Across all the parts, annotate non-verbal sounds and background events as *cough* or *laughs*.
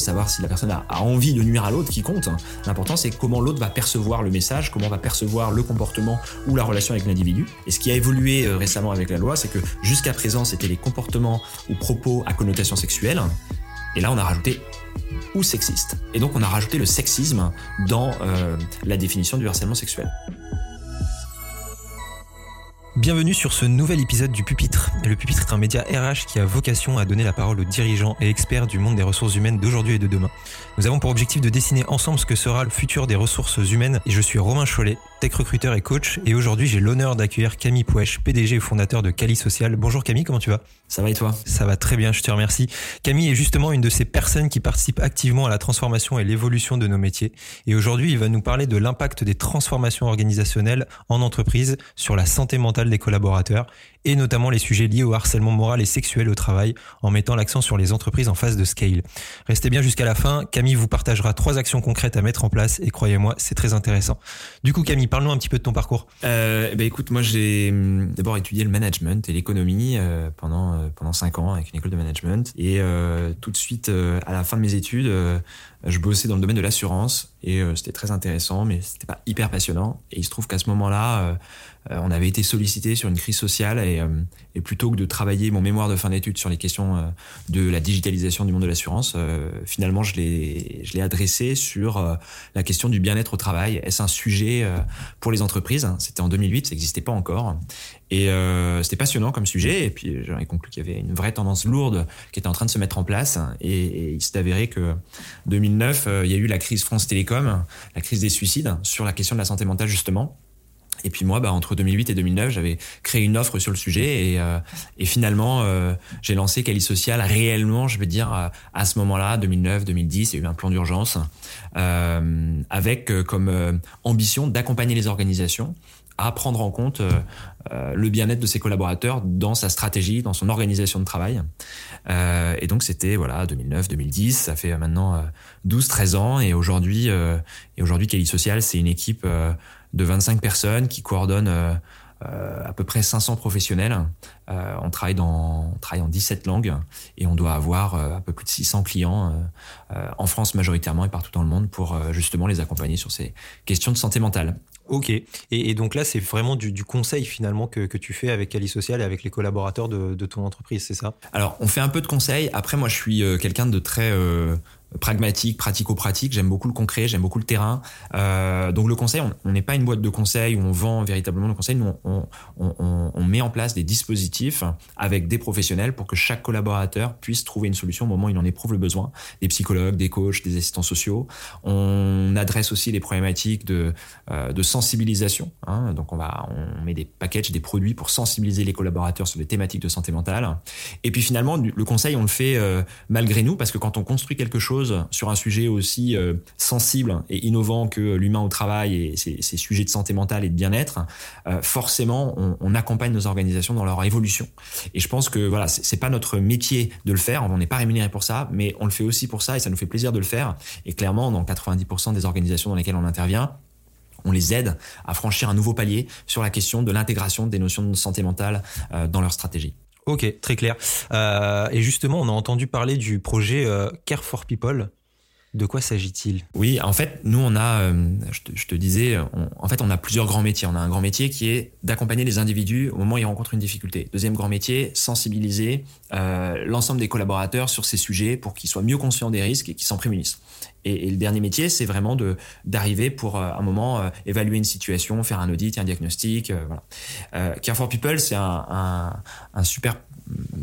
Savoir si la personne a, envie de nuire à l'autre qui compte. L'important, c'est comment l'autre va percevoir le message, comment va percevoir le comportement ou la relation avec l'individu. Et ce qui a évolué euh, récemment avec la loi, c'est que jusqu'à présent, c'était les comportements ou propos à connotation sexuelle. Et là, on a rajouté ou sexiste. Et donc, on a rajouté le sexisme dans euh, la définition du harcèlement sexuel. Bienvenue sur ce nouvel épisode du Pupitre. Le Pupitre est un média RH qui a vocation à donner la parole aux dirigeants et experts du monde des ressources humaines d'aujourd'hui et de demain. Nous avons pour objectif de dessiner ensemble ce que sera le futur des ressources humaines et je suis Romain Chollet, tech recruteur et coach et aujourd'hui j'ai l'honneur d'accueillir Camille Pouèche, PDG et fondateur de Cali Social. Bonjour Camille, comment tu vas? Ça va et toi? Ça va très bien, je te remercie. Camille est justement une de ces personnes qui participent activement à la transformation et l'évolution de nos métiers et aujourd'hui il va nous parler de l'impact des transformations organisationnelles en entreprise sur la santé mentale des collaborateurs et notamment les sujets liés au harcèlement moral et sexuel au travail en mettant l'accent sur les entreprises en phase de scale. Restez bien jusqu'à la fin, Camille vous partagera trois actions concrètes à mettre en place et croyez-moi, c'est très intéressant. Du coup Camille, parle-nous un petit peu de ton parcours. Euh, bah écoute, moi j'ai hum, d'abord étudié le management et l'économie euh, pendant euh, pendant cinq ans avec une école de management et euh, tout de suite à la fin de mes études, je bossais dans le domaine de l'assurance et c'était très intéressant mais c'était pas hyper passionnant et il se trouve qu'à ce moment-là euh, on avait été sollicité sur une crise sociale et, euh, et, plutôt que de travailler mon mémoire de fin d'études sur les questions euh, de la digitalisation du monde de l'assurance, finalement je l'ai adressé sur la question du bien-être au travail. Est-ce un sujet pour les entreprises C'était en 2008, ça n'existait pas encore. Et euh, c'était passionnant comme sujet. Et puis j'en ai conclu qu'il y avait une vraie tendance lourde qui était en train de se mettre en place. Et, il s'est avéré que 2009, il y a eu la crise France Télécom, la crise des suicides sur la question de la santé mentale justement. Et puis moi, bah, entre 2008 et 2009, j'avais créé une offre sur le sujet et, euh, finalement, euh, j'ai lancé Cali Social réellement, je veux dire, à, ce moment-là, 2009, 2010, il y a eu un plan d'urgence euh, avec comme ambition d'accompagner les organisations à prendre en compte le bien-être de ses collaborateurs dans sa stratégie, dans son organisation de travail. et donc c'était voilà 2009, 2010, ça fait maintenant 12, 13 ans et aujourd'hui et aujourd'hui Social, c'est une équipe de 25 personnes qui coordonnent euh, euh, à peu près 500 professionnels. Euh, on, travaille dans, on travaille en 17 langues et on doit avoir un peu plus de 600 clients en France majoritairement et partout dans le monde pour justement les accompagner sur ces questions de santé mentale. Ok. Et, donc là, c'est vraiment du, conseil finalement que, tu fais avec Ali Social et avec les collaborateurs de, de ton entreprise, c'est ça? Alors, on fait un peu de conseil. Après, moi, je suis quelqu'un de très pragmatique, pratico-pratique. J'aime beaucoup le concret, j'aime beaucoup le terrain. Euh, donc le conseil, on n'est pas une boîte de conseil où on vend véritablement le conseil. Nous, on, on, on, met en place des dispositifs avec des professionnels pour que chaque collaborateur puisse trouver une solution au moment où il en éprouve le besoin. Des psychologues, des coachs, des assistants sociaux. On adresse aussi les problématiques de, euh, sensibilisation. Hein. Donc on met des packages, des produits pour sensibiliser les collaborateurs sur les thématiques de santé mentale. Et puis finalement, le conseil, on le fait euh, malgré nous parce que quand on construit quelque chose sur un sujet aussi euh, sensible et innovant que l'humain au travail et ces, sujets de santé mentale et de bien-être, forcément, on, accompagne nos organisations dans leur évolution. Et je pense que voilà, c'est pas notre métier de le faire, on n'est pas rémunéré pour ça, mais on le fait aussi pour ça et ça nous fait plaisir de le faire. Et clairement, dans 90% des organisations dans lesquelles on intervient, on les aide à franchir un nouveau palier sur la question de l'intégration des notions de santé mentale euh, dans leur stratégie. Ok, très clair. Euh, et justement, on a entendu parler du projet euh, Care for People. De quoi s'agit-il? Oui, en fait, nous, on a, euh, je, te, disais, en fait, on a plusieurs grands métiers. On a un grand métier qui est d'accompagner les individus au moment où ils rencontrent une difficulté. Deuxième grand métier, sensibiliser l'ensemble des collaborateurs sur ces sujets pour qu'ils soient mieux conscients des risques et qu'ils s'en prémunissent. Et, le dernier métier, c'est vraiment de d'arriver pour un moment évaluer une situation, faire un audit, un diagnostic. Care for People, c'est un, un super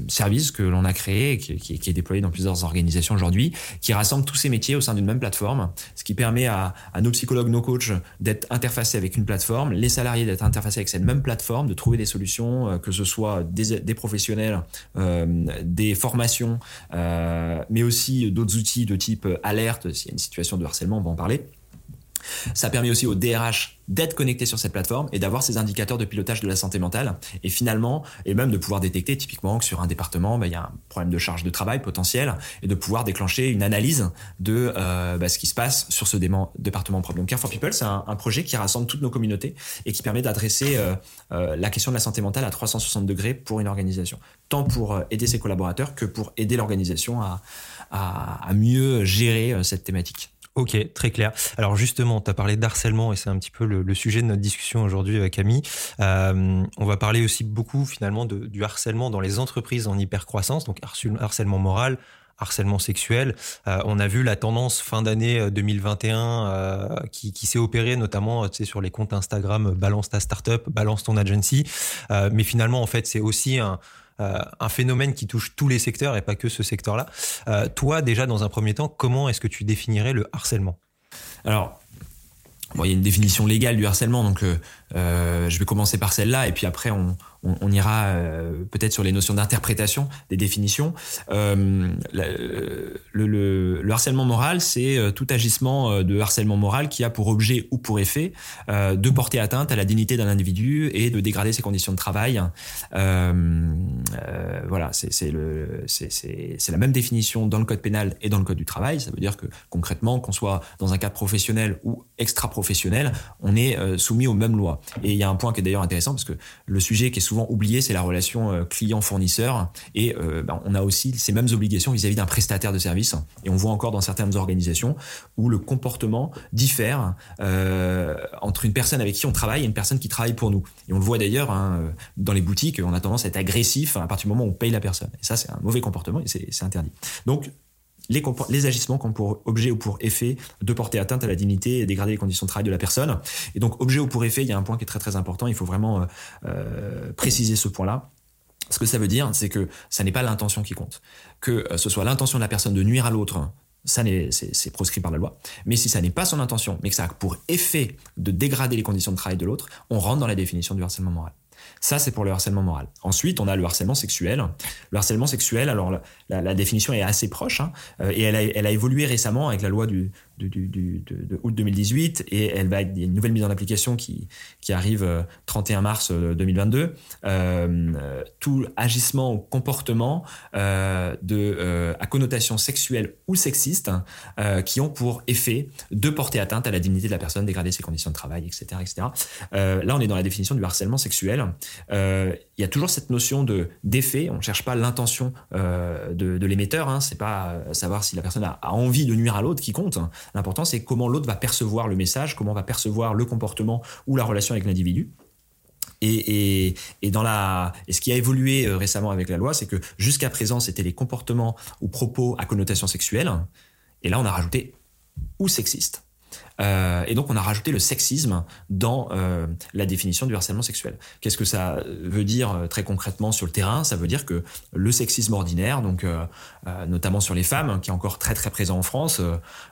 service que l'on a créé, qui, qui, est déployé dans plusieurs organisations aujourd'hui, qui rassemble tous ces métiers au sein d'une même plateforme, ce qui permet à, nos psychologues, nos coachs d'être interfacés avec une plateforme, les salariés d'être interfacés avec cette même plateforme, de trouver des solutions, euh, que ce soit des, des professionnels, euh, des formations, euh, mais aussi d'autres outils de type alerte, s'il y a une situation de harcèlement, on va en parler. Ça permet aussi au DRH d'être connecté sur cette plateforme et d'avoir ces indicateurs de pilotage de la santé mentale et finalement et même de pouvoir détecter typiquement que sur un département bah, il y a un problème de charge de travail potentiel et de pouvoir déclencher une analyse de euh, bah, ce qui se passe sur ce département. Donc Care for People c'est un, projet qui rassemble toutes nos communautés et qui permet d'adresser euh, euh, la question de la santé mentale à 360 degrés pour une organisation tant pour aider ses collaborateurs que pour aider l'organisation à mieux gérer cette thématique. Ok, très clair. Alors justement, tu as parlé d'harcèlement et c'est un petit peu le, sujet de notre discussion aujourd'hui avec Camille. Euh, on va parler aussi beaucoup finalement du harcèlement dans les entreprises en hypercroissance, donc harcèlement moral, harcèlement sexuel. Euh, on a vu la tendance fin d'année 2021 euh, qui, qui s'est opérée notamment tu sais, sur les comptes Instagram Balance ta startup, Balance ton agency. mais finalement, en fait, c'est aussi un un phénomène qui touche tous les secteurs et pas que ce secteur-là. Euh, toi, déjà, dans un premier temps, comment est-ce que tu définirais le harcèlement? Alors, il y a une définition légale du harcèlement, donc je vais commencer par celle-là, et puis après on, ira euh, peut-être sur les notions d'interprétation des définitions. Euh, le, le, harcèlement moral, c'est euh, tout agissement de harcèlement moral qui a pour objet ou pour effet de porter atteinte à la dignité d'un individu et de dégrader ses conditions de travail. voilà, c'est la même définition dans le code pénal et dans le code du travail. Ça veut dire que concrètement, qu'on soit dans un cadre professionnel ou extra-professionnel, on est soumis aux mêmes lois. Et il y a un point qui est d'ailleurs intéressant parce que le sujet qui est souvent oublié, c'est la relation euh, client-fournisseur. Et euh, ben, on a aussi ces mêmes obligations vis-à-vis d'un prestataire de service. Et on voit encore dans certaines organisations où le comportement diffère euh, entre une personne avec qui on travaille et une personne qui travaille pour nous. Et on le voit d'ailleurs hein, dans les boutiques, on a tendance à être agressif à partir du moment où on paye la personne. Et ça, c'est un mauvais comportement et c'est interdit. Donc, les, agissements qui ont pour objet ou pour effet de porter atteinte à la dignité et dégrader les conditions de travail de la personne. Et donc, objet ou pour effet, il y a un point qui est très très important. Il faut vraiment euh, euh préciser ce point-là. Ce que ça veut dire, c'est que ça n'est pas l'intention qui compte. Que euh, ce soit l'intention de la personne de nuire à l'autre, ça c'est proscrit par la loi. Mais si ça n'est pas son intention, mais que ça a pour effet de dégrader les conditions de travail de l'autre, on rentre dans la définition du harcèlement moral. Ça, c'est pour le harcèlement moral. Ensuite, on a le harcèlement sexuel. Le harcèlement sexuel, alors la, définition est assez proche, hein, euh, et elle a, elle a, évolué récemment avec la loi du, de, août 2018 et elle va a une nouvelle mise en application qui, qui arrive 31 euh, mars 2022 euh, euh, tout agissement ou comportement de à connotation sexuelle ou sexiste euh, qui ont pour effet de porter atteinte à la dignité de la personne dégrader ses conditions de travail etc etc là on est dans la définition du harcèlement sexuel il y a toujours cette notion de d'effet on cherche pas l'intention de, de l'émetteur hein, c'est pas savoir si la personne a, envie de nuire à l'autre qui compte L'important, c'est comment l'autre va percevoir le message, comment va percevoir le comportement ou la relation avec l'individu. Et, dans la, et ce qui a évolué euh, récemment avec la loi, c'est que jusqu'à présent, c'était les comportements ou propos à connotation sexuelle. Et là, on a rajouté ou sexiste. Euh, et donc on a rajouté le sexisme dans euh, la définition du harcèlement sexuel. Qu'est-ce que ça veut dire euh, très concrètement sur le terrain? Ça veut dire que le sexisme ordinaire, donc notamment sur les femmes, qui est encore très très présent en France,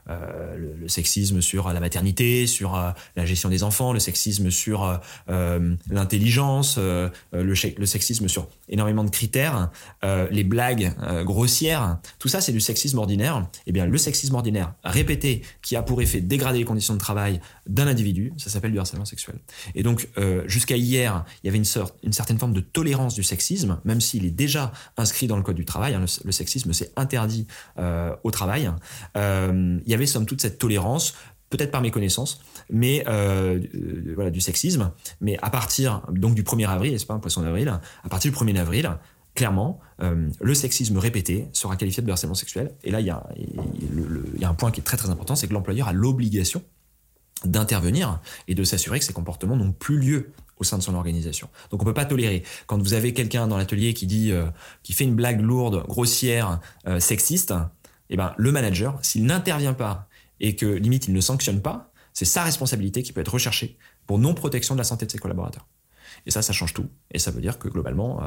le, sexisme sur la maternité, sur la gestion des enfants, le sexisme sur l'intelligence, le, sexisme sur énormément de critères, les blagues grossières, tout ça c'est du sexisme ordinaire. Eh bien le sexisme ordinaire répété qui a pour effet de dégrader les conditions de travail d'un individu, ça s'appelle du harcèlement sexuel. Et donc, euh, jusqu'à hier, il y avait une, sorte, une certaine forme de tolérance du sexisme, même s'il est déjà inscrit dans le Code du travail. Hein, le, sexisme, c'est interdit euh, au travail. Euh, il y avait somme toute cette tolérance peut-être par méconnaissance, mais voilà du sexisme. Mais à partir donc du 1er avril, c'est pas un poisson d'avril, à partir du 1er avril, clairement, euh, le sexisme répété sera qualifié de harcèlement sexuel. Et là, il y, a, un point qui est très très important, c'est que l'employeur a l'obligation d'intervenir et de s'assurer que ces comportements n'ont plus lieu au sein de son organisation. Donc on peut pas tolérer. Quand vous avez quelqu'un dans l'atelier qui dit, euh, qui fait une blague lourde, grossière, euh, sexiste, eh ben le manager, s'il n'intervient pas et que limite il ne sanctionne pas, c'est sa responsabilité qui peut être recherchée pour non protection de la santé de ses collaborateurs. Et ça, ça change tout. Et ça veut dire que globalement,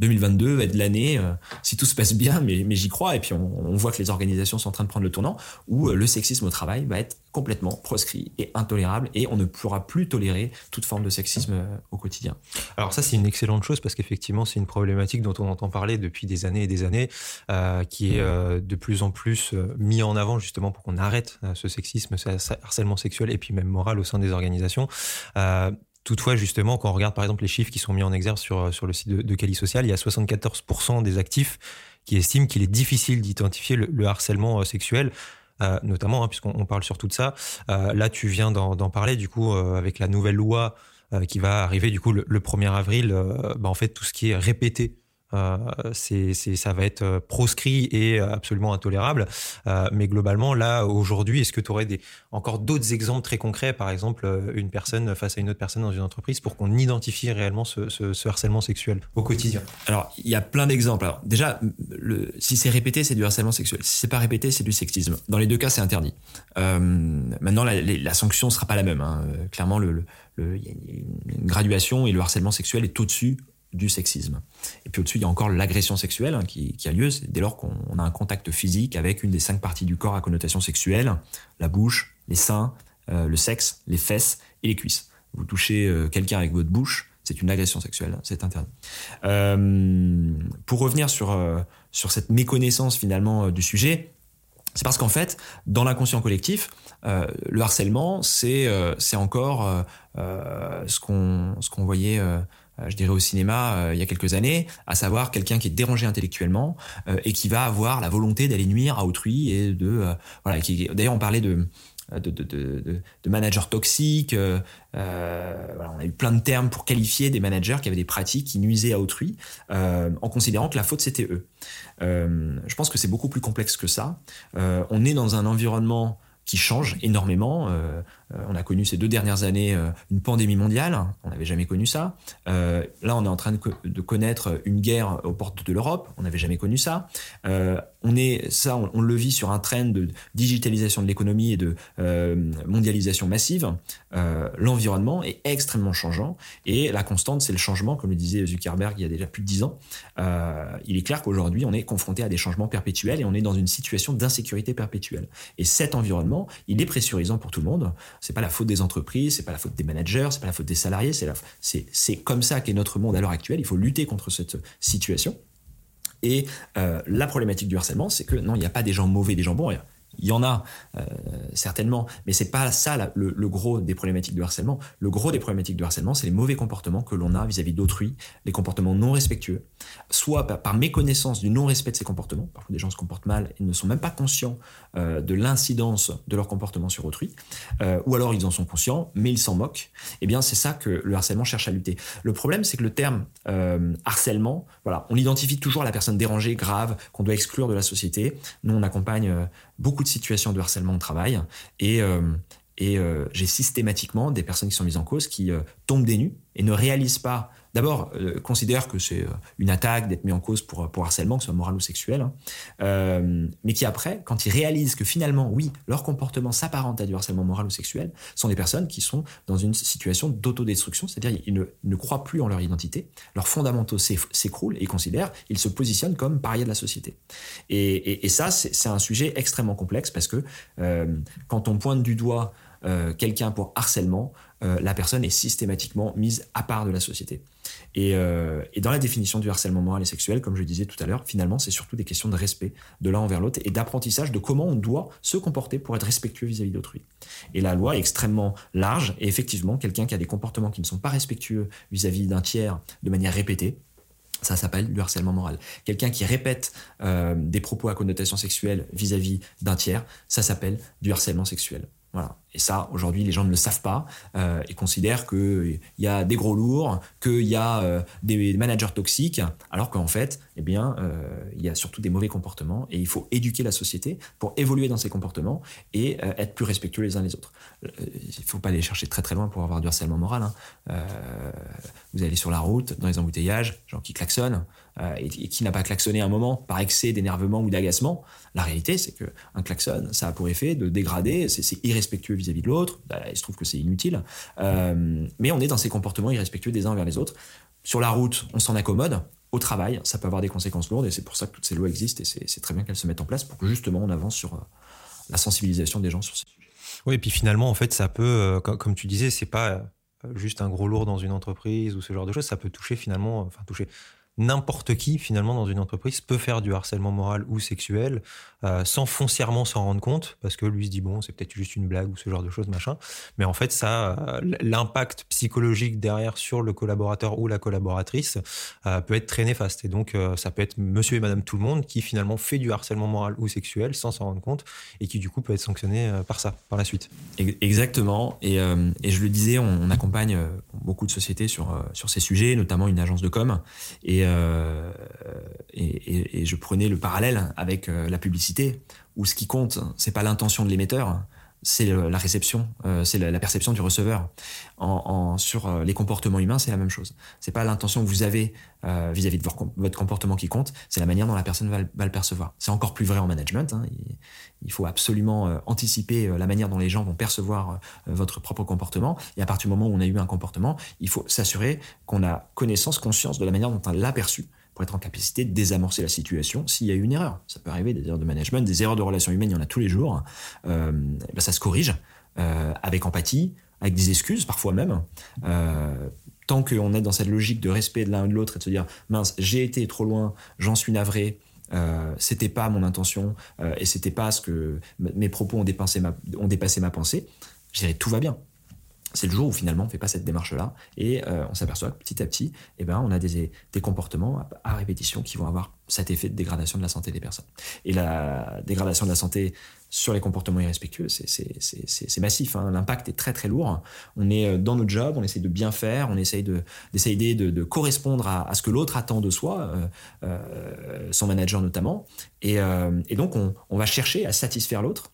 2022 euh, va être l'année, euh, si tout se passe bien, mais, j'y crois, et puis on, voit que les organisations sont en train de prendre le tournant, où euh, le sexisme au travail va être complètement proscrit et intolérable, et on ne pourra plus tolérer toute forme de sexisme au quotidien. Alors ça, c'est une excellente chose, parce qu'effectivement, c'est une problématique dont on entend parler depuis des années et des années, qui est de plus en plus mis en avant justement pour qu'on arrête ce sexisme, ce harcèlement sexuel, et puis même moral au sein des organisations. Euh, Toutefois, justement, quand on regarde par exemple les chiffres qui sont mis en exergue sur, sur le site de, de Social, il y a 74% des actifs qui estiment qu'il est difficile d'identifier le, harcèlement euh, sexuel. Euh, notamment, hein, puisqu'on parle surtout de ça. Euh, là, tu viens d'en parler, du coup, avec la nouvelle loi qui va arriver, du coup, le, 1er avril, bah, en fait, tout ce qui est répété c'est, ça va être proscrit et absolument intolérable. mais globalement, là, aujourd'hui, est-ce que tu aurais encore d'autres exemples très concrets, par exemple, une personne face à une autre personne dans une entreprise pour qu'on identifie réellement ce, harcèlement sexuel au quotidien? Alors, il y a plein d'exemples. Déjà, si c'est répété, c'est du harcèlement sexuel. Si c'est pas répété, c'est du sexisme. Dans les deux cas, c'est interdit. Euh, maintenant, la, la, sanction sera pas la même. Hein. Clairement, le, y a une graduation et le harcèlement sexuel est au-dessus du sexisme. Et puis au-dessus, il y a encore l'agression sexuelle hein, qui, a lieu dès lors qu'on a un contact physique avec une des cinq parties du corps à connotation sexuelle, la bouche, les seins, euh, le sexe, les fesses et les cuisses. Vous touchez euh, quelqu'un avec votre bouche, c'est une agression sexuelle, c'est interdit. Euh, pour revenir sur, euh, sur cette méconnaissance finalement du sujet, c'est parce qu'en fait, dans l'inconscient collectif, le harcèlement, c'est c'est encore ce qu'on ce qu'on voyait je dirais au cinéma il y a quelques années, à savoir quelqu'un qui est dérangé intellectuellement et qui va avoir la volonté d'aller nuire à autrui et de voilà. Qui, d'ailleurs, on parlait de de, de, de, de, managers toxiques. Euh, euh, voilà, on a eu plein de termes pour qualifier des managers qui avaient des pratiques qui nuisaient à autrui, euh, en considérant que la faute c'était eux. Euh, je pense que c'est beaucoup plus complexe que ça. Euh, on est dans un environnement qui change énormément. Euh, euh, on a connu ces deux dernières années euh, une pandémie mondiale, on n'avait jamais connu ça. là, on est en train de, connaître une guerre aux portes de l'Europe, on n'avait jamais connu ça. on est ça, on, le vit sur un train de digitalisation de l'économie et de mondialisation massive. L'environnement est extrêmement changeant et la constante, c'est le changement, comme le disait Zuckerberg il y a déjà plus de dix ans. il est clair qu'aujourd'hui, on est confronté à des changements perpétuels et on est dans une situation d'insécurité perpétuelle. Et cet environnement il est pressurisant pour tout le monde. C'est pas la faute des entreprises, c'est pas la faute des managers, c'est pas la faute des salariés. C'est comme ça qu'est notre monde à l'heure actuelle. Il faut lutter contre cette situation. Et euh, la problématique du harcèlement, c'est que non, il n'y a pas des gens mauvais, des gens bons. Il y en a euh, certainement, mais c'est pas ça le, gros des problématiques du harcèlement. Le gros des problématiques du harcèlement, c'est les mauvais comportements que l'on a vis-à-vis d'autrui, les comportements non respectueux, soit par, méconnaissance du non-respect de ces comportements. Parfois, des gens se comportent mal et ne sont même pas conscients euh, de l'incidence de leur comportement sur autrui, euh, ou alors ils en sont conscients, mais ils s'en moquent. Eh bien, c'est ça que le harcèlement cherche à lutter. Le problème, c'est que le terme harcèlement, voilà, on identifie toujours la personne dérangée, grave, qu'on doit exclure de la société. Nous, on accompagne beaucoup de situations de harcèlement au travail et, euh, et euh, j'ai systématiquement des personnes qui sont mises en cause qui euh, tombent des nues et ne réalisent pas d'abord, euh, considèrent que c'est euh, une attaque d'être mis en cause pour, pour harcèlement, que ce soit moral ou sexuel, hein. euh, mais qui après, quand ils réalisent que finalement, oui, leur comportement s'apparente à du harcèlement moral ou sexuel, sont des personnes qui sont dans une situation d'autodestruction, c'est-à-dire ils ne, ne, croient plus en leur identité, leurs fondamentaux s'écroulent et ils considèrent, ils se positionnent comme parias de la société. Et, ça, c'est un sujet extrêmement complexe parce que euh, quand on pointe du doigt quelqu'un pour harcèlement, la personne est systématiquement mise à part de la société. Et, euh, et, dans la définition du harcèlement moral et sexuel, comme je disais tout à l'heure, finalement, c'est surtout des questions de respect de l'un envers l'autre et d'apprentissage de comment on doit se comporter pour être respectueux vis-à-vis d'autrui. Et la loi est extrêmement large et effectivement, quelqu'un qui a des comportements qui ne sont pas respectueux vis-à-vis d'un tiers de manière répétée, ça s'appelle du harcèlement moral. Quelqu'un qui répète euh, des propos à connotation sexuelle vis-à-vis d'un tiers, ça s'appelle du harcèlement sexuel. Et ça, aujourd'hui, les gens ne le savent pas euh, et considèrent qu'il y a des gros lourds, qu'il y a euh, des managers toxiques, alors qu'en fait, eh bien, euh, il y a surtout des mauvais comportements et il faut éduquer la société pour évoluer dans ces comportements et être plus respectueux les uns les autres. Il ne faut pas aller chercher très très loin pour avoir du harcèlement moral. Hein. vous allez sur la route, dans les embouteillages, gens qui klaxonnent et, et, qui n'a pas klaxonné un moment par excès d'énervement ou d'agacement. La réalité, c'est que un klaxon, ça a pour effet de dégrader, c'est irrespectueux vis-à-vis de l'autre. Bah, il se trouve que c'est inutile, mais on est dans ces comportements irrespectueux des uns vers les autres. Sur la route, on s'en accommode, au travail, ça peut avoir des conséquences lourdes et c'est pour ça que toutes ces lois existent et c'est très bien qu'elles se mettent en place pour que justement on avance sur euh, la sensibilisation des gens sur ces sujets. Oui, et puis finalement, en fait, ça peut, euh, comme tu disais, c'est pas euh, juste un gros lourd dans une entreprise ou ce genre de choses, ça peut toucher finalement, enfin toucher n'importe qui finalement dans une entreprise peut faire du harcèlement moral ou sexuel euh, sans foncièrement s'en rendre compte parce que lui se dit bon c'est peut-être juste une blague ou ce genre de choses machin. Mais en fait ça euh, l'impact psychologique derrière sur le collaborateur ou la collaboratrice euh, peut être très néfaste et donc ça peut être monsieur et madame tout le monde qui finalement fait du harcèlement moral ou sexuel sans s'en rendre compte et qui du coup peut être sanctionné par ça par la suite. Exactement. Et, et je le disais on, on accompagne beaucoup de sociétés sur sur ces sujets notamment une agence de com. Et Et, et, je prenais le parallèle avec la publicité, où ce qui compte, c'est pas l'intention de l'émetteur, c'est la réception, euh, c'est la, perception du receveur. En, sur euh, les comportements humains, c'est la même chose. C'est pas l'intention que vous avez euh, vis-à-vis de votre comportement qui compte, c'est la manière dont la personne va, le percevoir. C'est encore plus vrai en management. Hein. Il, faut absolument anticiper la manière dont les gens vont percevoir votre propre comportement. Et à partir du moment où on a eu un comportement, il faut s'assurer qu'on a connaissance, conscience de la manière dont on l'a perçu pour être en capacité de désamorcer la situation s'il y a eu une erreur. Ça peut arriver, des erreurs de management, des erreurs de relations humaines, il y en a tous les jours. Euh, ben ça se corrige euh, avec empathie, avec des excuses parfois même. Euh, tant qu'on est dans cette logique de respect de l'un et de l'autre et de se dire mince, j'ai été trop loin, j'en suis navré. Euh, c'était pas mon intention euh, et c'était pas ce que mes propos ont ma, ont dépassé ma pensée. Je dirais tout va bien c'est le jour où finalement on ne fait pas cette démarche-là et euh, on s'aperçoit que petit à petit, eh ben, on a des, des, comportements à répétition qui vont avoir cet effet de dégradation de la santé des personnes. Et la dégradation de la santé sur les comportements irrespectueux, c'est massif. Hein. L'impact est très très lourd. On est euh, dans notre job, on essaie de bien faire, on essaye d'essayer de, de, correspondre à, à, ce que l'autre attend de soi, euh, son manager notamment. Et, et donc on, on va chercher à satisfaire l'autre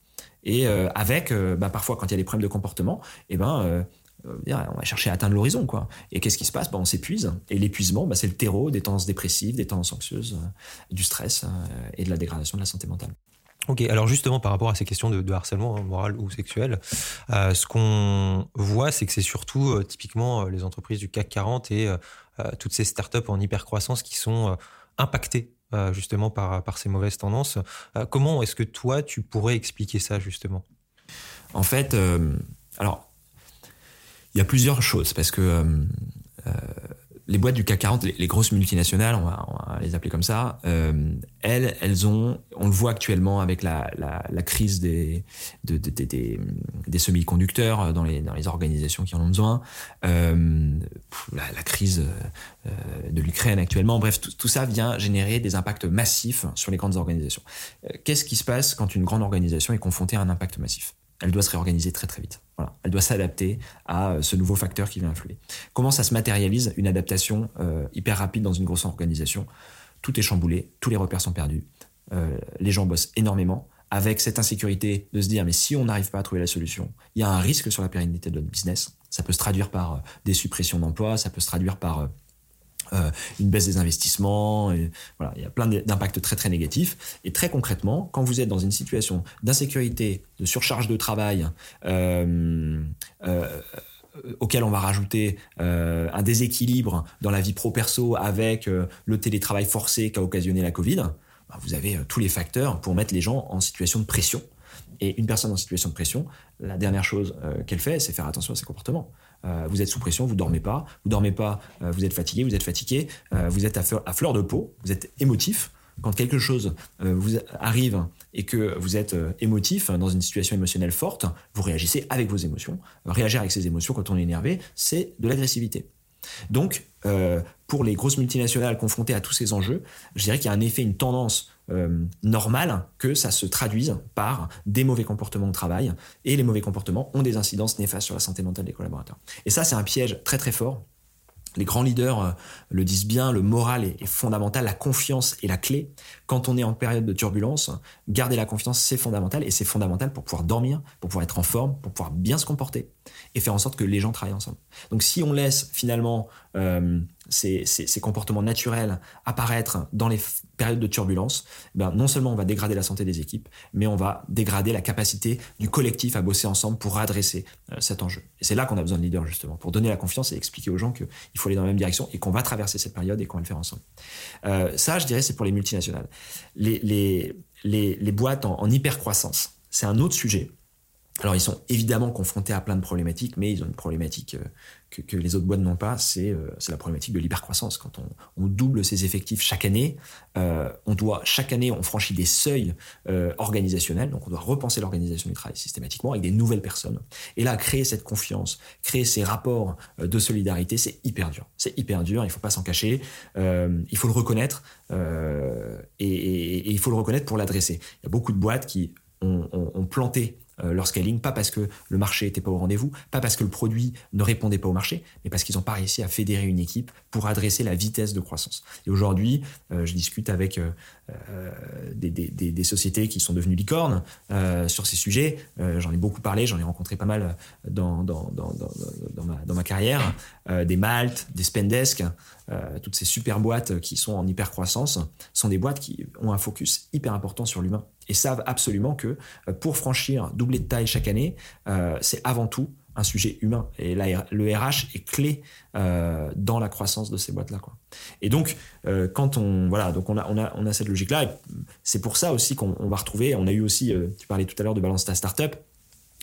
et euh, avec, euh, bah, parfois, quand il y a des problèmes de comportement, eh ben, euh, on va chercher à atteindre l'horizon. quoi. Et qu'est-ce qui se passe? Bah, On s'épuise. Et l'épuisement, bah, c'est le terreau des tendances dépressives, des tendances anxieuses, du stress et de la dégradation de la santé mentale. Ok, alors justement par rapport à ces questions de, harcèlement hein, moral ou sexuel, ce qu'on voit, c'est que c'est surtout typiquement les entreprises du CAC 40 et toutes ces startups en hypercroissance qui sont impactées euh, justement par, par ces mauvaises tendances. Euh, comment est-ce que toi, tu pourrais expliquer ça justement? En fait, euh, alors, il y a plusieurs choses parce que les boîtes du CAC 40, les, grosses multinationales, on va, les appeler comme ça, euh, elles, elles ont, on le voit actuellement avec la, crise des, de, de, des, des semi-conducteurs dans les, dans les organisations qui en ont besoin, euh, la, crise euh, de l'Ukraine actuellement, bref, tout, tout, ça vient générer des impacts massifs sur les grandes organisations. Euh, qu'est-ce qui se passe quand une grande organisation est confrontée à un impact massif? Elle doit se réorganiser très très vite. Voilà. Elle doit s'adapter à euh, ce nouveau facteur qui vient influer. Comment ça se matérialise une adaptation euh, hyper rapide dans une grosse organisation? Tout est chamboulé, tous les repères sont perdus, euh, les gens bossent énormément avec cette insécurité de se dire mais si on n'arrive pas à trouver la solution, il y a un risque sur la pérennité de notre business. Ça peut se traduire par des suppressions d'emplois, ça peut se traduire par euh, une baisse des investissements. Voilà, il y a plein d'impacts très très négatifs. Et très concrètement, quand vous êtes dans une situation d'insécurité, de surcharge de travail, euh, euh, auquel on va rajouter un déséquilibre dans la vie pro-perso avec le télétravail forcé qu'a occasionné la Covid, bah, vous avez tous les facteurs pour mettre les gens en situation de pression. Et une personne en situation de pression, la dernière chose qu'elle fait, c'est faire attention à ses comportements. Euh, vous êtes sous pression, vous dormez pas, vous dormez pas, euh, vous êtes fatigué, vous êtes fatigué, euh, vous êtes à fleur, de peau, vous êtes émotif. Quand quelque chose vous arrive et que vous êtes émotif dans une situation émotionnelle forte, vous réagissez avec vos émotions. Réagir avec ses émotions quand on est énervé, c'est de l'agressivité. Donc, pour les grosses multinationales confrontées à tous ces enjeux, je dirais qu'il y a un effet, une tendance euh, normal que ça se traduise par des mauvais comportements au travail. Et les mauvais comportements ont des incidences néfastes sur la santé mentale des collaborateurs. Et ça, c'est un piège très très fort. Les grands leaders euh, le disent bien, le moral est, fondamental, la confiance est la clé. Quand on est en période de turbulence, garder la confiance, c'est fondamental et c'est fondamental pour pouvoir dormir, pour pouvoir être en forme, pour pouvoir bien se comporter et faire en sorte que les gens travaillent ensemble. Donc si on laisse finalement euh, ces, ces, comportements naturels apparaître dans les périodes de turbulence, ben non seulement on va dégrader la santé des équipes, mais on va dégrader la capacité du collectif à bosser ensemble pour adresser euh, cet enjeu. Et c'est là qu'on a besoin de leaders justement, pour donner la confiance et expliquer aux gens qu'il faut aller dans la même direction et qu'on va traverser cette période et qu'on va le faire ensemble. Euh, ça, je dirais, c'est pour les multinationales. Les, les, les, boîtes en, en hyper croissance, c'est un autre sujet alors ils sont évidemment confrontés à plein de problématiques, mais ils ont une problématique euh, que, les autres boîtes n'ont pas, c'est euh, la problématique de l'hypercroissance. Quand on, double ses effectifs chaque année, euh, on doit chaque année on franchit des seuils organisationnels, donc on doit repenser l'organisation du travail systématiquement avec des nouvelles personnes. Et là, créer cette confiance, créer ces rapports de solidarité, c'est hyper dur. C'est hyper dur, il faut pas s'en cacher, il faut le reconnaître et, il faut le reconnaître pour l'adresser. Il y a beaucoup de boîtes qui ont planté leur scaling, pas parce que le marché n'était pas au rendez-vous, pas parce que le produit ne répondait pas au marché, mais parce qu'ils n'ont pas réussi à fédérer une équipe pour adresser la vitesse de croissance. Et aujourd'hui, je discute avec des, des, sociétés qui sont devenues licornes sur ces sujets. j'en ai beaucoup parlé, j'en ai rencontré pas mal dans, ma, ma carrière, des Malte, des Spendesk, euh, toutes ces super boîtes qui sont en hyper croissance, sont des boîtes qui ont un focus hyper important sur l'humain et savent absolument que euh, pour franchir, doubler de taille chaque année, euh, c'est avant tout un sujet humain. Et là, le RH est clé dans la croissance de ces boîtes-là. Et donc, quand on voilà, donc on a on a on a cette logique-là. C'est pour ça aussi qu'on va retrouver. On a eu aussi, tu parlais tout à l'heure de balance ta startup.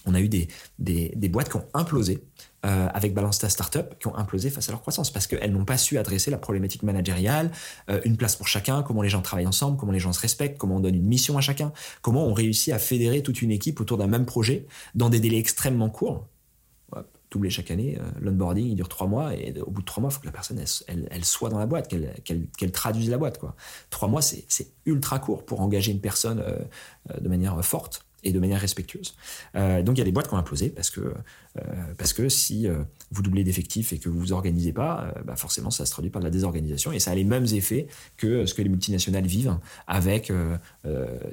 On a eu des, des, des boîtes qui ont implosé euh, avec Balance ta Startup qui ont implosé face à leur croissance parce qu'elles n'ont pas su adresser la problématique managériale, euh, une place pour chacun, comment les gens travaillent ensemble, comment les gens se respectent, comment on donne une mission à chacun, comment on réussit à fédérer toute une équipe autour d'un même projet dans des délais extrêmement courts. Doublé chaque année, euh, l'onboarding il dure trois mois et au bout de trois mois, il faut que la personne elle, soit dans la boîte, qu'elle traduise la boîte. Quoi. Trois mois, c'est ultra court pour engager une personne de manière forte et de manière respectueuse. Euh, donc il y a des boîtes qui ont implosé parce que, euh, parce que si euh, vous doublez d'effectifs et que vous vous organisez pas, bah forcément ça se traduit par de la désorganisation et ça a les mêmes effets que ce que les multinationales vivent avec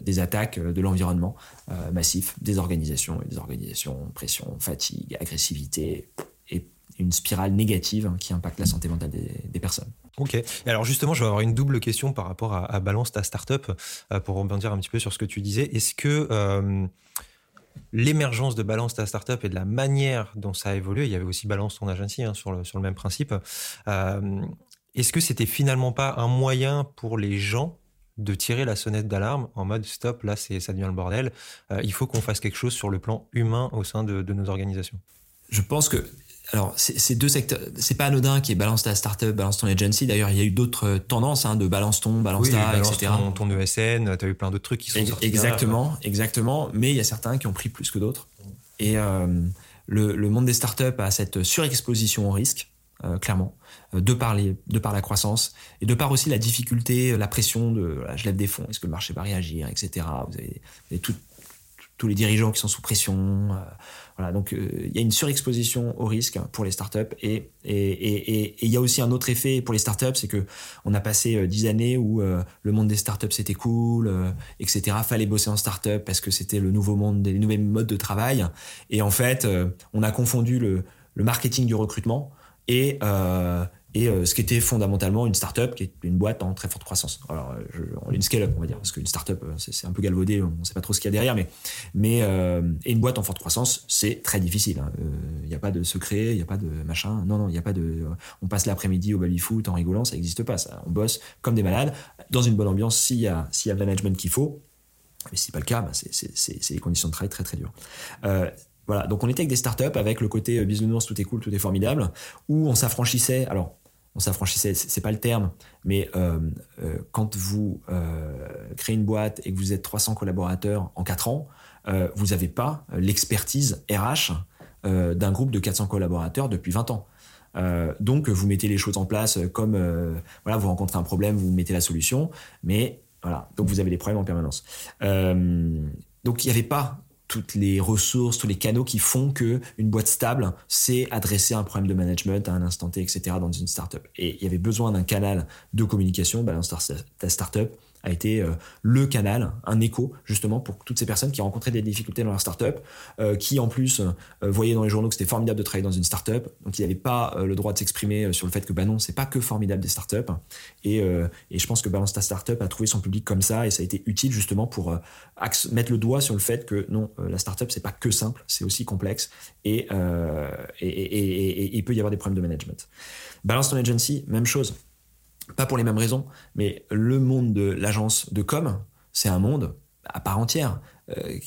des attaques de l'environnement massif, désorganisation et désorganisation, pression, fatigue, agressivité et une spirale négative qui impacte la santé mentale des personnes. Ok. alors justement, je vais avoir une double question par rapport à, Balance ta startup euh, pour rebondir un petit peu sur ce que tu disais. Est-ce que euh, l'émergence de Balance ta startup et de la manière dont ça a évolué, il y avait aussi Balance ton agency hein, sur, le, sur le même principe. Euh, est-ce que c'était finalement pas un moyen pour les gens de tirer la sonnette d'alarme en mode stop, là c'est ça devient le bordel. il faut qu'on fasse quelque chose sur le plan humain au sein de, de nos organisations? Je pense que alors, c'est deux secteurs. C'est pas anodin qui est balance ta startup, balance ton agency. D'ailleurs, il y a eu d'autres tendances hein, de balance ton, balance ta, etc. Ton, ton ESN, tu as eu plein d'autres trucs qui sont sortis. Exactement, exactement. Mais il y a certains qui ont pris plus que d'autres. Et euh, le, monde des startups a cette surexposition au risque, euh, clairement, euh, de par, de par la croissance et de par aussi la difficulté, la pression de je lève des fonds, est-ce que le marché va réagir, etc. Vous avez, vous avez tous les dirigeants qui sont sous pression. Voilà, donc euh, il y a une surexposition au risque pour les startups et et il y a aussi un autre effet pour les startups, c'est que on a passé euh, dix années où euh, le monde des startups c'était cool, etc. Fallait bosser en startup parce que c'était le nouveau monde, les nouveaux modes de travail. Et en fait, on a confondu le, le marketing du recrutement et et euh, ce qui était fondamentalement une startup, qui est une boîte en très forte croissance. Alors, euh, une scale-up, on va dire, parce qu'une startup, euh, c'est un peu galvaudé, on ne sait pas trop ce qu'il y a derrière, mais, mais et une boîte en forte croissance, c'est très difficile. Il hein. n'y a pas de secret, il n'y a pas de machin. Non, non, il n'y a pas de. On passe l'après-midi au baby-foot en rigolant, ça n'existe pas. Ça. On bosse comme des malades, dans une bonne ambiance, s'il y, a, y a le management qu'il faut. Mais si c'est pas le cas, bah c'est des conditions de travail très très dures. voilà, donc on était avec des startups avec le côté business, tout est cool, tout est formidable, où on s'affranchissait. Alors, on s'affranchissait, c'est pas le terme, mais euh, euh, quand vous euh, créez une boîte et que vous êtes 300 collaborateurs en 4 ans, vous n'avez pas l'expertise RH d'un groupe de 400 collaborateurs depuis 20 ans. donc vous mettez les choses en place comme voilà vous rencontrez un problème, vous mettez la solution, mais voilà donc vous avez des problèmes en permanence. donc il n'y avait pas toutes les ressources, tous les canaux qui font que une boîte stable, c'est adresser un problème de management à un instant T, etc. dans une startup. Et il y avait besoin d'un canal de communication, balance ta startup, a été euh, le canal, un écho justement pour toutes ces personnes qui rencontraient des difficultés dans leur startup, euh, qui en plus euh, voyaient dans les journaux que c'était formidable de travailler dans une startup, donc ils n'avaient pas le droit de s'exprimer sur le fait que bah non, c'est pas que formidable des startups. Et, et je pense que Balance ta startup a trouvé son public comme ça et ça a été utile justement pour mettre le doigt sur le fait que non, la startup c'est pas que simple, c'est aussi complexe et, et, et, et il peut y avoir des problèmes de management. Balance ton agency, même chose pas pour les mêmes raisons, mais le monde de l'agence de com, c'est un monde à part entière, euh,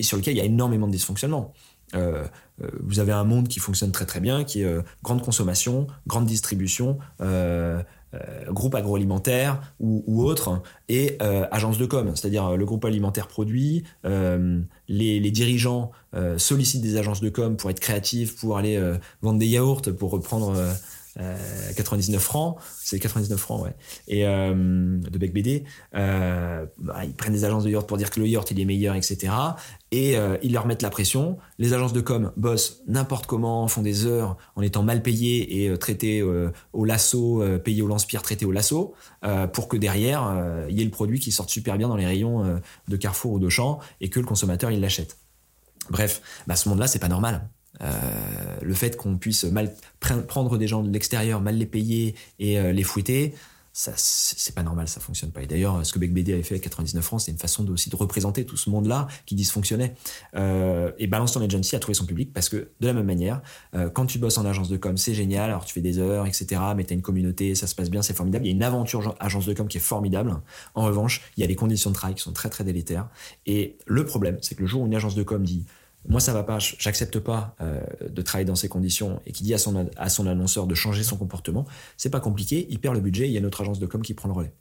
sur lequel il y a énormément de dysfonctionnements. Euh, euh, vous avez un monde qui fonctionne très très bien, qui est grande consommation, grande distribution, groupe agroalimentaire ou, autre, et agence de com, c'est-à-dire le groupe alimentaire produit, les, les, dirigeants sollicitent des agences de com pour être créatifs, pour aller vendre des yaourts, pour reprendre 99 francs, c'est 99 francs, ouais. Et de Bec BD, bah, ils prennent des agences de yacht pour dire que le yacht il est meilleur, etc. Et ils leur mettent la pression. Les agences de com bossent n'importe comment, font des heures en étant mal payées et traités au lasso, payés au lance-pierre, traités au lasso, pour que derrière il y ait le produit qui sorte super bien dans les rayons de Carrefour ou de Champ et que le consommateur il l'achète. Bref, bah, ce monde-là, c'est pas normal. Euh, le fait qu'on puisse mal prendre des gens de l'extérieur, mal les payer et euh, les fouetter, ça c'est pas normal, ça fonctionne pas. Et d'ailleurs, ce que Beck avait fait à 99 francs, c'est une façon aussi de représenter tout ce monde-là qui dysfonctionnait. Euh, et Balance ton agency a trouvé son public parce que de la même manière, quand tu bosses en agence de com, c'est génial. Alors tu fais des heures, etc. Mais tu as une communauté, ça se passe bien, c'est formidable. Il y a une aventure agence de com qui est formidable. En revanche, il y a des conditions de travail qui sont très très délétères. Et le problème, c'est que le jour où une agence de com dit moi ça va pas, j'accepte pas euh, de travailler dans ces conditions et qui dit à son, à son annonceur de changer son comportement, c'est pas compliqué, il perd le budget, il y a notre agence de com qui prend le relais.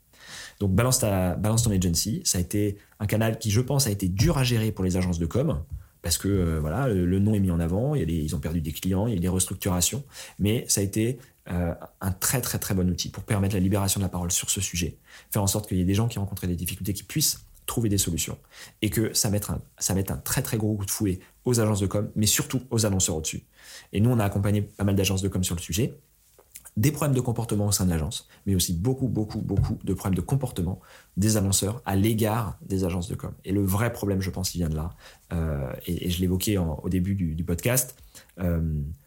Donc balance, ta, balance ton agency, ça a été un canal qui je pense a été dur à gérer pour les agences de com parce que euh, voilà le, nom est mis en avant, ils ont perdu des clients, il y a des restructurations, mais ça a été euh, un très très très bon outil pour permettre la libération de la parole sur ce sujet, faire en sorte qu'il y ait des gens qui rencontraient des difficultés qui puissent trouver des solutions et que ça mette un, ça mette un très très gros coup de fouet aux agences de com, mais surtout aux annonceurs au-dessus. Et nous, on a accompagné pas mal d'agences de com sur le sujet, des problèmes de comportement au sein de l'agence, mais aussi beaucoup, beaucoup, beaucoup de problèmes de comportement des annonceurs à l'égard des agences de com. Et le vrai problème, je pense, il vient de là. Euh, et, je l'évoquais au début du, podcast. Euh,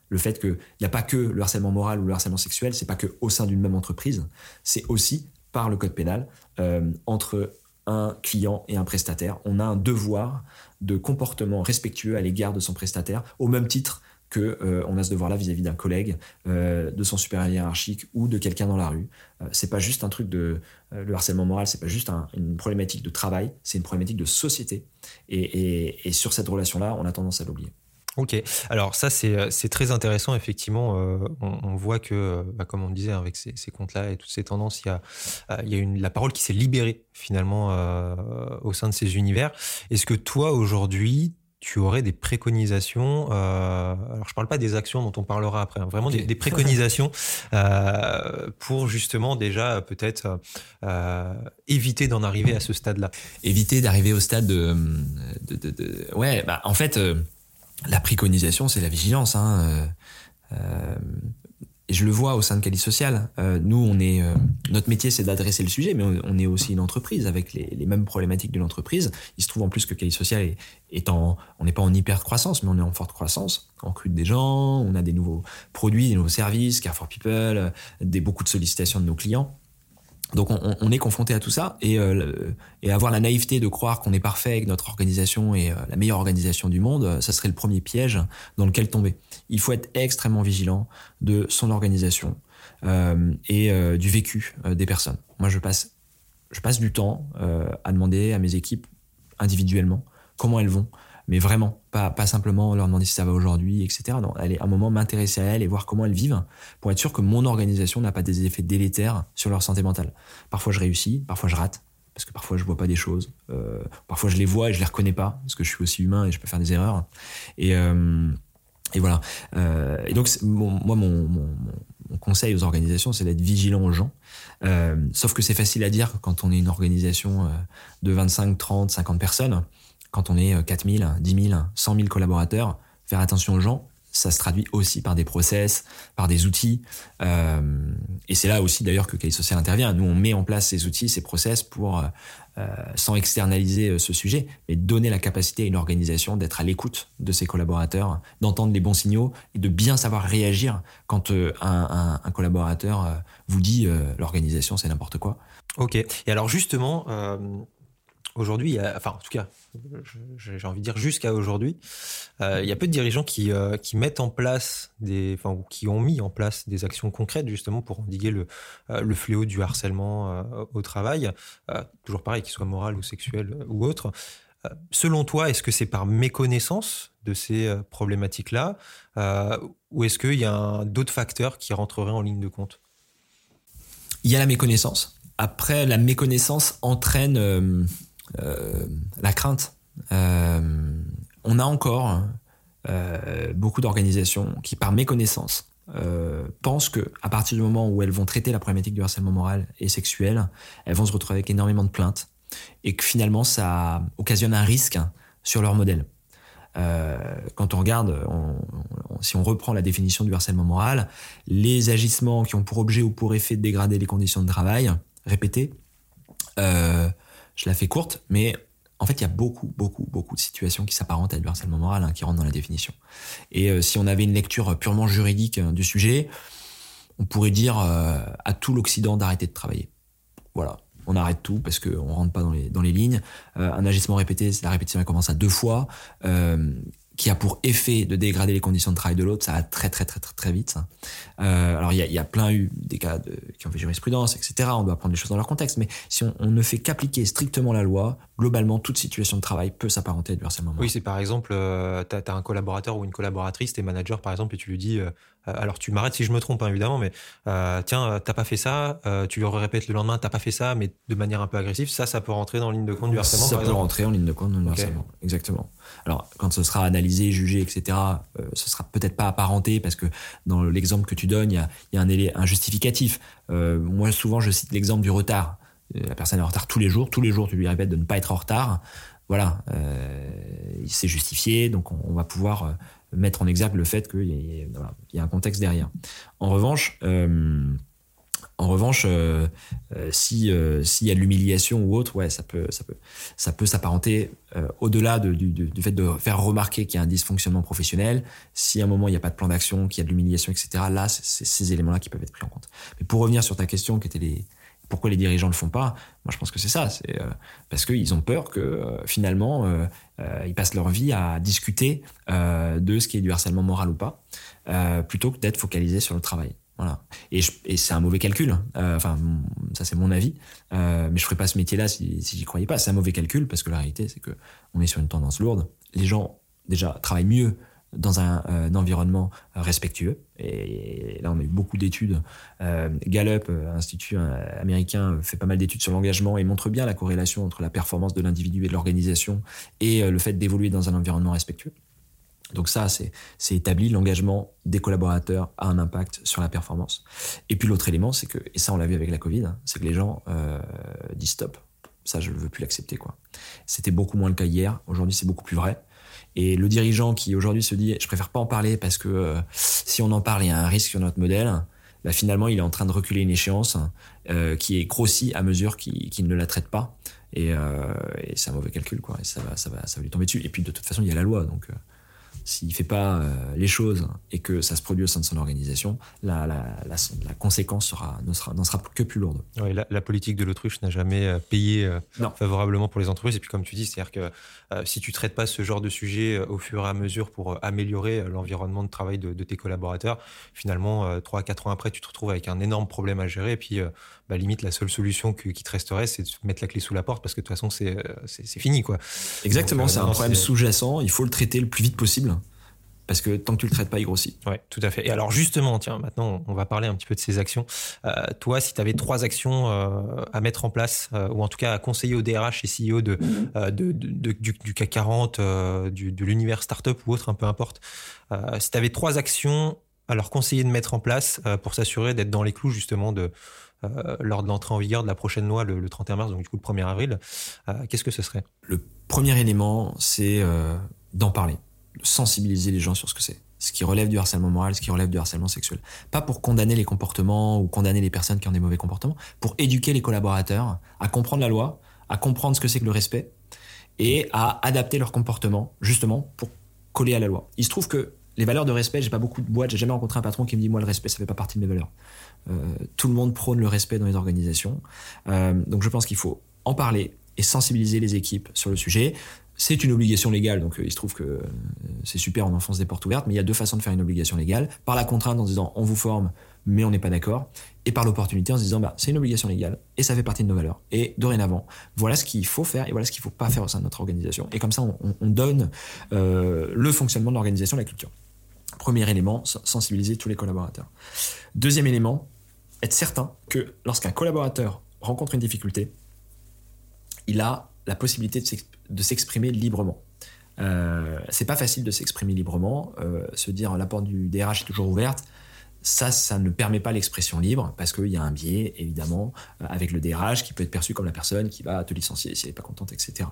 le fait qu'il n'y a pas que le harcèlement moral ou le harcèlement sexuel, c'est pas que au sein d'une même entreprise, c'est aussi par le code pénal euh, entre un client et un prestataire. On a un devoir de comportement respectueux à l'égard de son prestataire, au même titre que euh, on a ce devoir-là vis-à-vis d'un collègue, euh, de son supérieur hiérarchique ou de quelqu'un dans la rue. Euh, c'est pas juste un truc de le harcèlement moral, c'est pas juste une problématique de travail, c'est une problématique de société. et sur cette relation-là, on a tendance à l'oublier. Ok, alors ça c'est euh, très intéressant effectivement. Euh, on, voit que, euh, bah, comme on disait avec ces, comptes-là et toutes ces tendances, il y a, il y a une, la parole qui s'est libérée finalement au sein de ces univers. Est-ce que toi aujourd'hui tu aurais des préconisations Alors je parle pas des actions dont on parlera après, hein, vraiment des, préconisations *laughs* pour justement déjà peut-être éviter d'en arriver à ce stade-là? Éviter d'arriver au stade de, de, de, ouais, bah en fait la préconisation, c'est la vigilance. Hein. Euh, euh, et je le vois au sein de Cali Social. Euh, nous, on est, notre métier, c'est d'adresser le sujet, mais on, est aussi une entreprise avec les, mêmes problématiques de l'entreprise. Il se trouve en plus que Cali Social est, en, on n'est pas en hyper croissance, mais on est en forte croissance. On recrute des gens, on a des nouveaux produits, des nouveaux services, Carrefour People, des beaucoup de sollicitations de nos clients. Donc on, est confronté à tout ça et, euh, et avoir la naïveté de croire qu'on est parfait avec notre organisation et euh, la meilleure organisation du monde, ça serait le premier piège dans lequel tomber. Il faut être extrêmement vigilant de son organisation euh, et du vécu des personnes. Moi, je passe, je passe du temps à demander à mes équipes individuellement comment elles vont, mais vraiment, pas, pas simplement leur demander si ça va aujourd'hui, etc. Non, aller un moment m'intéresser à elles et voir comment elles vivent pour être sûr que mon organisation n'a pas des effets délétères sur leur santé mentale. Parfois je réussis, parfois je rate, parce que parfois je vois pas des choses, euh, parfois je les vois et je les reconnais pas, parce que je suis aussi humain et je peux faire des erreurs. Et, euh, et voilà. Euh, et donc moi mon, mon, conseil aux organisations, c'est d'être vigilant aux gens. Sauf que c'est facile à dire quand on est une organisation de 25, 30, 50 personnes quand on est 4000, 10 000, 100 000 collaborateurs, faire attention aux gens, ça se traduit aussi par des process, par des outils. Euh, et c'est là aussi d'ailleurs que Cali Social intervient. Nous, on met en place ces outils, ces process pour, euh, euh, sans externaliser ce sujet, mais donner la capacité à une organisation d'être à l'écoute de ses collaborateurs, d'entendre les bons signaux et de bien savoir réagir quand un, collaborateur vous dit l'organisation c'est n'importe quoi. Ok. Et alors justement, aujourd'hui, enfin en tout cas, j'ai envie de dire jusqu'à aujourd'hui, euh, il y a peu de dirigeants qui, euh, mettent en place des, enfin, qui ont mis en place des actions concrètes justement pour endiguer le, euh, le fléau du harcèlement au travail, toujours pareil, qu'il soit moral ou sexuel ou autre. selon toi, est-ce que c'est par méconnaissance de ces problématiques-là, ou est-ce qu'il y a d'autres facteurs qui rentreraient en ligne de compte? Il y a la méconnaissance. Après, la méconnaissance entraîne la crainte. Euh, on a encore euh, beaucoup d'organisations qui, par méconnaissance, euh, pensent que à partir du moment où elles vont traiter la problématique du harcèlement moral et sexuel, elles vont se retrouver avec énormément de plaintes et que finalement ça occasionne un risque sur leur modèle. Euh, quand on regarde, si on reprend la définition du harcèlement moral, les agissements qui ont pour objet ou pour effet de dégrader les conditions de travail, répétés, euh, je la fais courte, mais en fait, il y a beaucoup, beaucoup, beaucoup de situations qui s'apparentent à du harcèlement moral, qui rentrent dans la définition. Et euh, si on avait une lecture purement juridique euh, du sujet, on pourrait dire euh, à tout l'Occident d'arrêter de travailler. Voilà, on arrête tout parce qu'on rentre pas dans les, dans les lignes. un agissement répété, la répétition commence à deux fois qui a pour effet de dégrader les conditions de travail de l'autre, ça va très très très très très vite. Euh, alors il y a, y a, plein eu des cas qui ont fait jurisprudence, etc. On doit prendre les choses dans leur contexte, mais si on ne fait qu'appliquer strictement la loi, globalement toute situation de travail peut s'apparenter à du harcèlement. Oui, c'est par exemple, euh, tu as, un collaborateur ou une collaboratrice, t'es manager par exemple, et tu lui dis, euh, euh, alors tu m'arrêtes si je me trompe hein, évidemment, mais euh, tiens, t'as pas fait ça, tu lui répètes le lendemain, t'as pas fait ça, mais de manière un peu agressive, ça, ça peut rentrer dans la ligne de compte du harcèlement. Ça peut rentrer en ligne de compte du harcèlement, exactement. Alors, quand ce sera analysé, jugé, etc., ce sera peut-être pas apparenté parce que dans l'exemple que tu donnes, il y a, y a un, un, justificatif. Moi, souvent, je cite l'exemple du retard. Euh, la personne est en retard tous les jours. Tous les jours, tu lui répètes de ne pas être en retard. Voilà, euh, c'est justifié, donc on, va pouvoir euh, mettre en exergue le fait qu'il y, y, a un contexte derrière. En revanche, euh, en revanche, si s'il y a de l'humiliation ou autre, ouais, ça peut ça peut ça peut s'apparenter au-delà de, du, du, fait de faire remarquer qu'il y a un dysfonctionnement professionnel. Si à un moment il n'y a pas de plan d'action, qu'il y a de l'humiliation, etc. Là, c'est ces éléments-là qui peuvent être pris en compte. Mais pour revenir sur ta question, qui était les pourquoi les dirigeants le font pas? Moi, je pense que c'est ça. C'est parce qu'ils ont peur que finalement ils passent leur vie à discuter de ce qui est du harcèlement moral ou pas, plutôt que d'être focalisés sur le travail. Voilà. Et, c'est un mauvais calcul. Euh, enfin, ça c'est mon avis. Euh, mais je ferais pas ce métier-là si, si j'y croyais pas. C'est un mauvais calcul parce que la réalité c'est que on est sur une tendance lourde. Les gens déjà travaillent mieux dans un, euh, environnement respectueux. Et, là, on a eu beaucoup d'études. Euh, Gallup, institut américain, fait pas mal d'études sur l'engagement et montre bien la corrélation entre la performance de l'individu et de l'organisation et le fait d'évoluer dans un environnement respectueux. Donc ça, c'est établi, l'engagement des collaborateurs a un impact sur la performance. Et puis l'autre élément, c'est que, et ça on l'a vu avec la Covid, hein, c'est que les gens euh, disent stop, ça je ne veux plus l'accepter. C'était beaucoup moins le cas hier, aujourd'hui c'est beaucoup plus vrai. Et le dirigeant qui aujourd'hui se dit je préfère pas en parler parce que euh, si on en parle, il y a un risque sur notre modèle, bah, finalement il est en train de reculer une échéance euh, qui est grossie à mesure qu'il ne la traite pas. Et, euh, et c'est un mauvais calcul, quoi. Et ça va, ça, va, ça va lui tomber dessus. Et puis de toute façon, il y a la loi, donc... S'il fait pas euh, les choses et que ça se produit au sein de son organisation, la, la, la, la conséquence sera, ne sera, n'en sera que plus lourde. La, politique de l'autruche n'a jamais euh, payé euh, favorablement pour les entreprises. Et puis, comme tu dis, c'est-à-dire que si tu traites pas ce genre de sujet au fur et à mesure pour améliorer l'environnement de travail de, de tes collaborateurs, finalement, trois à quatre ans après, tu te retrouves avec un énorme problème à gérer. Et puis, bah, limite, la seule solution que, qui te resterait, c'est de mettre la clé sous la porte parce que de toute façon, c'est, c'est, c'est fini, quoi. Exactement, c'est un problème sous-jacent. Il faut le traiter le plus vite possible parce que tant que tu le traites pas, il grossit. Ouais, tout à fait. Et alors justement, tiens, maintenant, on va parler un petit peu de ces actions. Euh, toi, si tu avais trois actions euh, à mettre en place, euh, ou en tout cas à conseiller au DRH et CEO de, euh, de, de, du, du, CAC 40, euh, du, de l'univers startup ou autre, un peu importe, euh, si tu avais trois actions à leur conseiller de mettre en place pour s'assurer d'être dans les clous justement de lors de l'entrée en vigueur de la prochaine loi le, le 31 mars, donc du coup le 1er avril, qu'est-ce que ce serait? Le premier élément, c'est d'en parler sensibiliser les gens sur ce que c'est. Ce qui relève du harcèlement moral, ce qui relève du harcèlement sexuel. Pas pour condamner les comportements ou condamner les personnes qui ont des mauvais comportements, pour éduquer les collaborateurs à comprendre la loi, à comprendre ce que c'est que le respect et à adapter leur comportement justement pour coller à la loi. Il se trouve que les valeurs de respect, j'ai pas beaucoup de boîtes, j'ai jamais rencontré un patron qui me dit moi le respect ça fait pas partie de mes valeurs. Euh, tout le monde prône le respect dans les organisations, euh, donc je pense qu'il faut en parler et sensibiliser les équipes sur le sujet. C'est une obligation légale, donc euh, il se trouve que c'est super, on enfonce des portes ouvertes, mais il y a deux façons de faire une obligation légale. Par la contrainte en disant on vous forme, mais on n'est pas d'accord, et par l'opportunité en se disant bah, c'est une obligation légale, et ça fait partie de nos valeurs. Et dorénavant, voilà ce qu'il faut faire, et voilà ce qu'il faut pas faire au sein de notre organisation. Et comme ça, on, on donne le fonctionnement de l'organisation, la culture. Premier élément, sensibiliser tous les collaborateurs. Deuxième élément, être certain que lorsqu'un collaborateur rencontre une difficulté, il a la possibilité de s'exprimer librement. Euh, c'est pas facile de s'exprimer librement. Euh, se dire la porte du DRH est toujours ouverte, ça, ça ne permet pas l'expression libre parce qu'il y a un biais, évidemment, euh, avec le DRH qui peut être perçu comme la personne qui va te licencier si elle n'est pas contente, etc.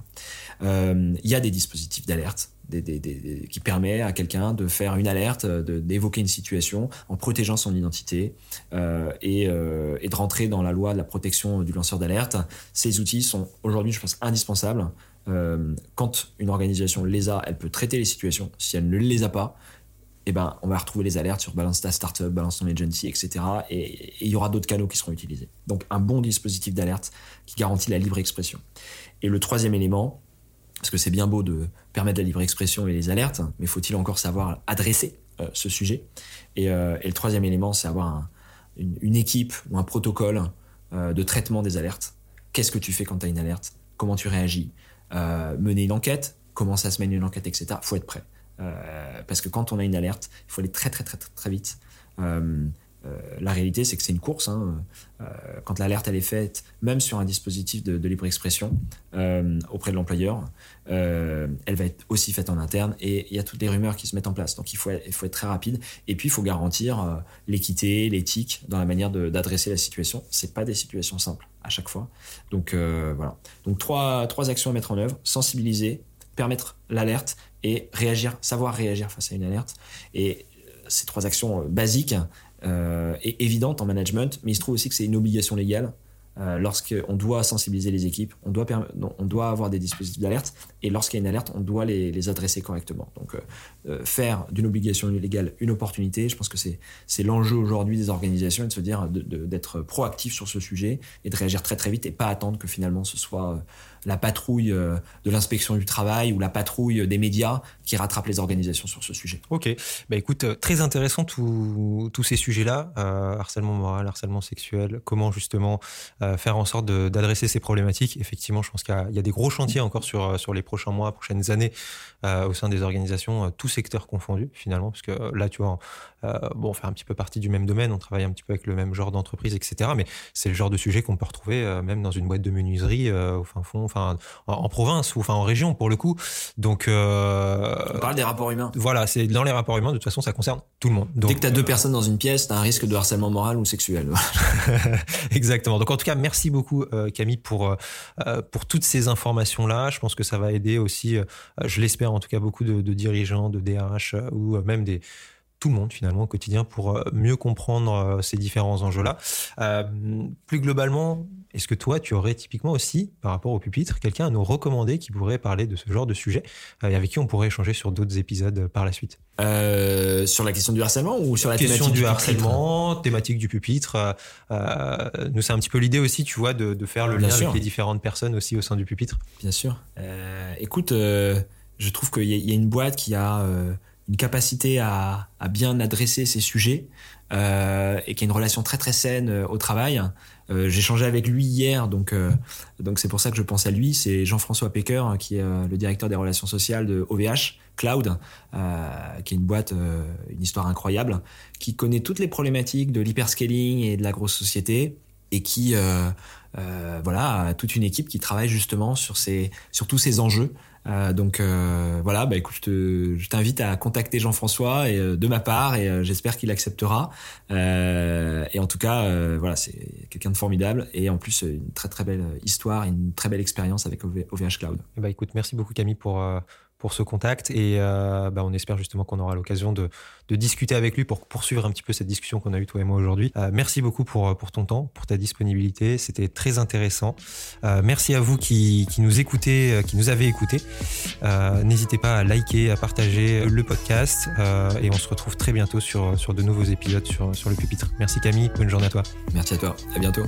Euh, il y a des dispositifs d'alerte qui permet à quelqu'un de faire une alerte, d'évoquer une situation en protégeant son identité euh, et, et, de rentrer dans la loi de la protection du lanceur d'alerte. Ces outils sont aujourd'hui, je pense, indispensables. quand une organisation les a, elle peut traiter les situations. Si elle ne les a pas, eh ben, on va retrouver les alertes sur Balance ta startup, Balance ton agency, etc. Et il y aura d'autres canaux qui seront utilisés. Donc un bon dispositif d'alerte qui garantit la libre expression. Et le troisième élément, parce que c'est bien beau de permettre la libre expression et les alertes, mais faut-il encore savoir adresser euh, ce sujet? Euh, et, le troisième élément, c'est avoir une, équipe ou un protocole euh, de traitement des alertes. Qu'est-ce que tu fais quand tu as une alerte? Comment tu réagis? Mener une enquête? Comment ça se mène une enquête, etc. faut être prêt. Euh, parce que quand on a une alerte, il faut aller très très très très, vite. Euh, euh, la réalité, c'est que c'est une course. Hein. quand l'alerte elle est faite, même sur un dispositif de, libre expression auprès de l'employeur, elle va être aussi faite en interne et il y a toutes les rumeurs qui se mettent en place. Donc il faut, il faut être très rapide et puis il faut garantir l'équité, l'éthique dans la manière d'adresser la situation. C'est pas des situations simples à chaque fois. Donc voilà. Donc trois, trois actions à mettre en œuvre sensibiliser, permettre l'alerte et réagir, savoir réagir face à une alerte. Et euh, ces trois actions euh, basiques euh, et évidentes en management, mais il se trouve aussi que c'est une obligation légale euh, lorsqu'on doit sensibiliser les équipes, on doit, on doit avoir des dispositifs d'alerte, et lorsqu'il y a une alerte, on doit les, les adresser correctement. Donc, faire d'une obligation légale une opportunité, je pense que c'est l'enjeu aujourd'hui des organisations, et de se dire d'être proactif sur ce sujet et de réagir très très vite et pas attendre que finalement ce soit la patrouille de l'inspection du travail ou la patrouille des médias qui rattrape les organisations sur ce sujet. Ok, bah écoute, très intéressant tous ces sujets-là, harcèlement moral, harcèlement sexuel, comment justement euh, faire en sorte d'adresser ces problématiques. Effectivement, je pense qu'il y, a des gros chantiers encore sur, euh, sur les prochains mois, prochaines années euh, au sein des organisations, tous secteurs confondus finalement, parce que là, tu vois, bon, on fait un petit peu partie du même domaine, on travaille un petit peu avec le même genre d'entreprise, etc. Mais c'est le genre de sujet qu'on peut retrouver même dans une boîte de menuiserie au fin fond, enfin en, province ou enfin en région pour le coup. Donc, on parle des rapports humains. Voilà, c'est dans les rapports humains. De toute façon, ça concerne tout le monde. Donc, Dès que tu as deux personnes dans une pièce, tu as un risque de harcèlement moral ou sexuel. *laughs* Exactement. Donc en tout cas, merci beaucoup euh, Camille pour euh, euh, pour toutes ces informations là. Je pense que ça va aider aussi, je l'espère en tout cas, beaucoup de, dirigeants, de DRH ou même des tout le monde finalement au quotidien pour mieux comprendre ces différents enjeux-là. plus globalement, est-ce que toi, tu aurais typiquement aussi, par rapport au pupitre, quelqu'un à nous recommander qui pourrait parler de ce genre de sujet et avec qui on pourrait échanger sur d'autres épisodes par la suite? Euh, sur la question du harcèlement ou sur la question du, harcèlement, thématique du pupitre. Euh, euh, nous, c'est un petit peu l'idée aussi, tu vois, de, faire le lien avec les différentes personnes aussi au sein du pupitre. Bien sûr. écoute, je trouve qu'il y, a une boîte qui a une capacité à, bien adresser ces sujets et qui a une relation très très saine au travail. Euh, j'ai changé avec lui hier, donc euh, c'est pour ça que je pense à lui. C'est Jean-François Pecker, hein, qui est euh, le directeur des relations sociales de OVH Cloud, qui est une boîte, une histoire incroyable, qui connaît toutes les problématiques de l'hyperscaling et de la grosse société, et qui voilà a toute une équipe qui travaille justement sur ces sur tous ces enjeux. Euh, donc euh, voilà, bah écoute, je t'invite à contacter Jean-François et euh, de ma part et j'espère qu'il acceptera. et en tout cas, voilà, c'est quelqu'un de formidable et en plus une très très belle histoire, une très belle expérience avec OVH Cloud. Bah écoute, merci beaucoup Camille pour pour ce contact et euh, bah, on espère justement qu'on aura l'occasion de, discuter avec lui pour poursuivre un petit peu cette discussion qu'on a eue toi et moi aujourd'hui. Euh, merci beaucoup pour, pour ton temps, pour ta disponibilité, c'était très intéressant. Euh, merci à vous qui, qui nous écoutez, qui nous avez écoutés. N'hésitez pas à liker, à partager le podcast et on se retrouve très bientôt sur, sur de nouveaux épisodes sur, sur le pupitre. Merci Camille, bonne journée à toi. Merci à toi, à bientôt.